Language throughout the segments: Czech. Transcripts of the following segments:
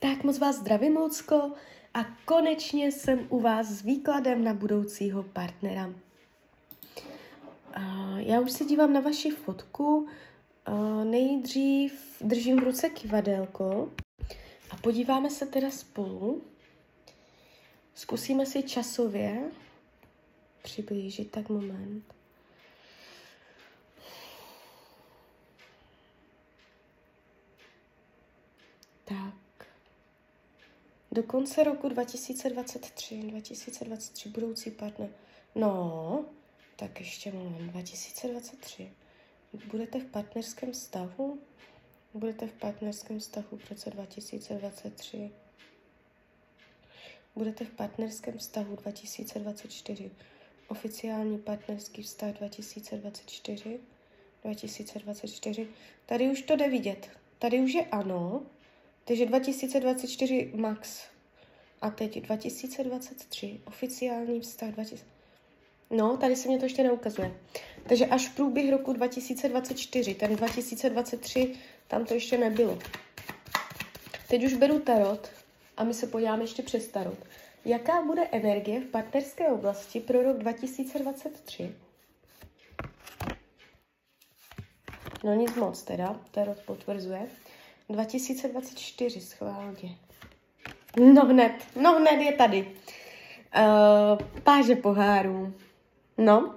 Tak moc vás zdravím, Lucko, a konečně jsem u vás s výkladem na budoucího partnera. Já už se dívám na vaši fotku. Nejdřív držím v ruce kivadélko a podíváme se teda spolu. Zkusíme si časově přiblížit tak moment. Tak. Do konce roku 2023, 2023 budoucí partner. No, tak ještě moment, 2023. Budete v partnerském vztahu? Budete v partnerském vztahu v roce 2023. Budete v partnerském vztahu 2024. Oficiální partnerský vztah 2024. 2024. Tady už to jde vidět. Tady už je ano, takže 2024 max. A teď 2023, oficiální vztah 2000. No, tady se mě to ještě neukazuje. Takže až v průběh roku 2024, tady 2023, tam to ještě nebylo. Teď už beru tarot a my se podíváme ještě přes tarot. Jaká bude energie v partnerské oblasti pro rok 2023? No nic moc teda, tarot potvrzuje. 2024 schválně. No hned, no hned je tady. Uh, páže pohárů. No,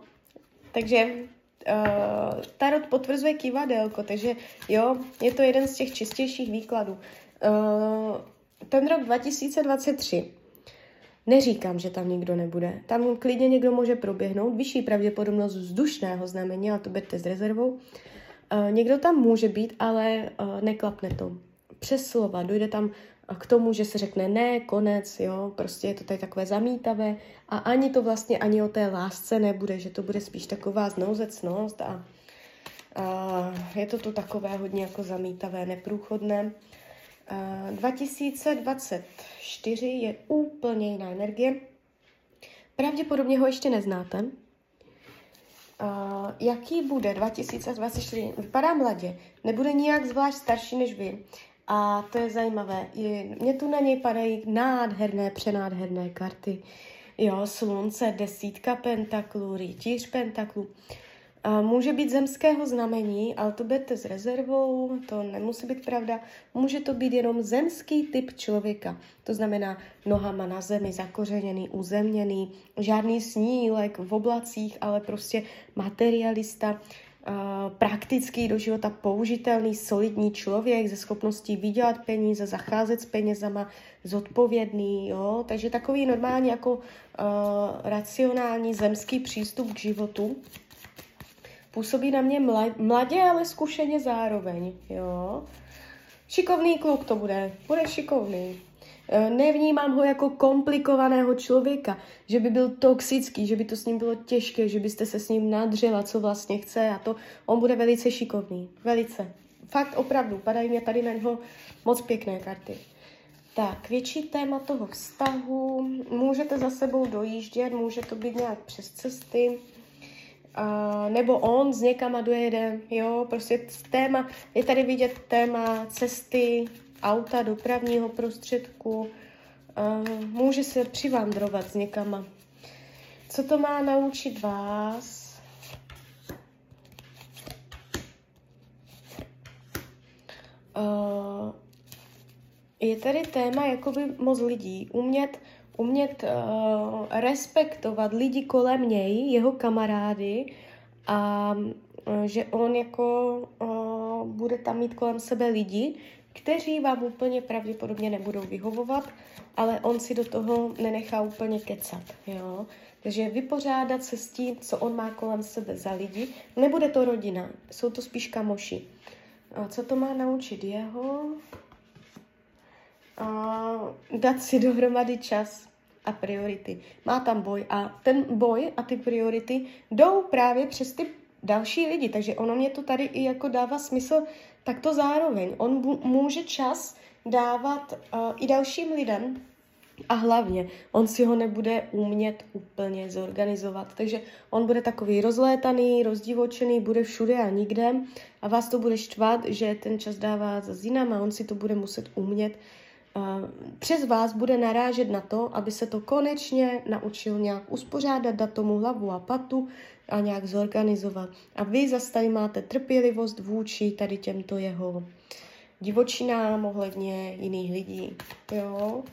takže uh, Tarot potvrzuje kivadelko, takže jo, je to jeden z těch čistějších výkladů. Uh, ten rok 2023. Neříkám, že tam nikdo nebude. Tam klidně někdo může proběhnout. Vyšší pravděpodobnost vzdušného znamení, ale to berte s rezervou. Uh, někdo tam může být, ale uh, neklapne to. Přes slova dojde tam k tomu, že se řekne ne, konec, jo, prostě je to tady takové zamítavé a ani to vlastně ani o té lásce nebude, že to bude spíš taková znouzecnost a, a je to tu takové hodně jako zamítavé, neprůchodné. A 2024 je úplně jiná energie. Pravděpodobně ho ještě neznáte. Uh, jaký bude 2024? Vypadá mladě, nebude nijak zvlášť starší než vy. A to je zajímavé. Je, mě tu na něj padají nádherné, přenádherné karty. Jo, slunce, desítka pentaklů, rytíř pentaklů. A může být zemského znamení, ale to berte s rezervou, to nemusí být pravda. Může to být jenom zemský typ člověka. To znamená nohama na zemi, zakořeněný, uzemněný, žádný snílek v oblacích, ale prostě materialista praktický do života použitelný, solidní člověk ze schopností vydělat peníze, zacházet s penězama, zodpovědný, jo? takže takový normální jako uh, racionální zemský přístup k životu. Působí na mě mladě, ale zkušeně zároveň, jo. Šikovný kluk to bude, bude šikovný. Eh, nevnímám ho jako komplikovaného člověka, že by byl toxický, že by to s ním bylo těžké, že byste se s ním nadřela, co vlastně chce a to. On bude velice šikovný, velice. Fakt opravdu, padají mě tady na něho moc pěkné karty. Tak, větší téma toho vztahu, můžete za sebou dojíždět, může to být nějak přes cesty, a, nebo on s někama dojede, jo, prostě téma, je tady vidět téma cesty, auta, dopravního prostředku, může se přivandrovat s někama. Co to má naučit vás? Je tady téma jakoby moc lidí. Umět, umět respektovat lidi kolem něj, jeho kamarády a že on jako bude tam mít kolem sebe lidi, kteří vám úplně pravděpodobně nebudou vyhovovat, ale on si do toho nenechá úplně kecat. Jo? Takže vypořádat se s tím, co on má kolem sebe za lidi. Nebude to rodina, jsou to spíš kamoši. A co to má naučit jeho? A dát si dohromady čas a priority. Má tam boj a ten boj a ty priority jdou právě přes ty další lidi, takže ono mě to tady i jako dává smysl tak to zároveň. On může čas dávat uh, i dalším lidem a hlavně on si ho nebude umět úplně zorganizovat. Takže on bude takový rozlétaný, rozdivočený, bude všude a nikde a vás to bude štvat, že ten čas dává za zinama a on si to bude muset umět přes vás bude narážet na to, aby se to konečně naučil nějak uspořádat, dát tomu hlavu a patu a nějak zorganizovat. A vy zase tady máte trpělivost vůči tady těmto jeho divočinám ohledně jiných lidí. Jo?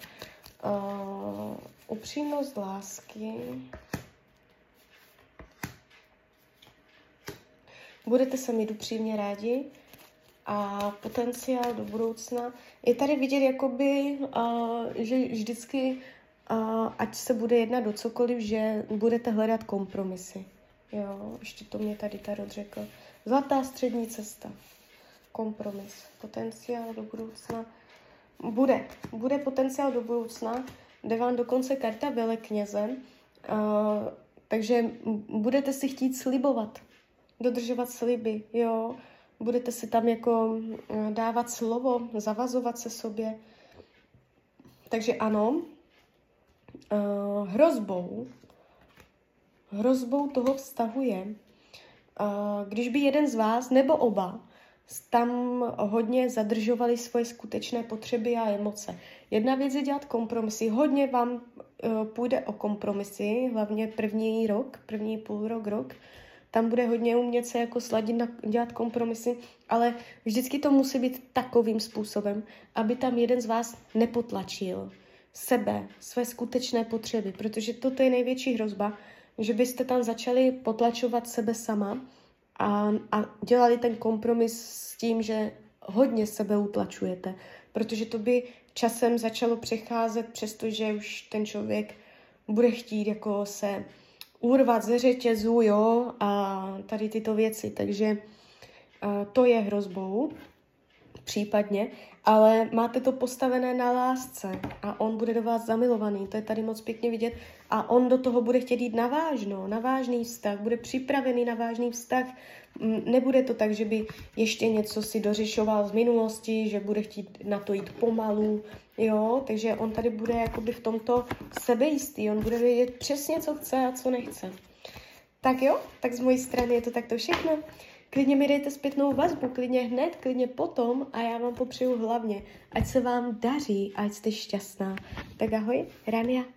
Uh, upřímnost lásky. Budete se mít upřímně rádi a potenciál do budoucna. Je tady vidět, jakoby, uh, že vždycky, uh, ať se bude jednat do cokoliv, že budete hledat kompromisy. Jo, ještě to mě tady Tarot řekl. Zlatá střední cesta. Kompromis. Potenciál do budoucna. Bude. Bude potenciál do budoucna. Jde vám dokonce karta velekněze. Uh, takže budete si chtít slibovat. Dodržovat sliby, jo. Budete si tam jako dávat slovo, zavazovat se sobě. Takže ano, uh, hrozbou hrozbou toho vztahu je, když by jeden z vás nebo oba tam hodně zadržovali svoje skutečné potřeby a emoce. Jedna věc je dělat kompromisy. Hodně vám půjde o kompromisy, hlavně první rok, první půl rok, rok. Tam bude hodně umět se jako sladit, na, dělat kompromisy, ale vždycky to musí být takovým způsobem, aby tam jeden z vás nepotlačil sebe, své skutečné potřeby, protože toto je největší hrozba, že byste tam začali potlačovat sebe sama a, a dělali ten kompromis s tím, že hodně sebe utlačujete, protože to by časem začalo přecházet, přestože už ten člověk bude chtít jako se urvat ze řetězu, jo, a tady tyto věci, takže a to je hrozbou případně, ale máte to postavené na lásce a on bude do vás zamilovaný, to je tady moc pěkně vidět a on do toho bude chtět jít na vážno, na vážný vztah, bude připravený na vážný vztah, mm, nebude to tak, že by ještě něco si dořešoval z minulosti, že bude chtít na to jít pomalu, jo, takže on tady bude jakoby v tomto sebejistý, on bude vědět přesně, co chce a co nechce. Tak jo, tak z mojí strany je to takto všechno. Klidně mi dejte zpětnou vazbu, klidně hned, klidně potom a já vám popřeju hlavně, ať se vám daří, ať jste šťastná. Tak ahoj, Rania.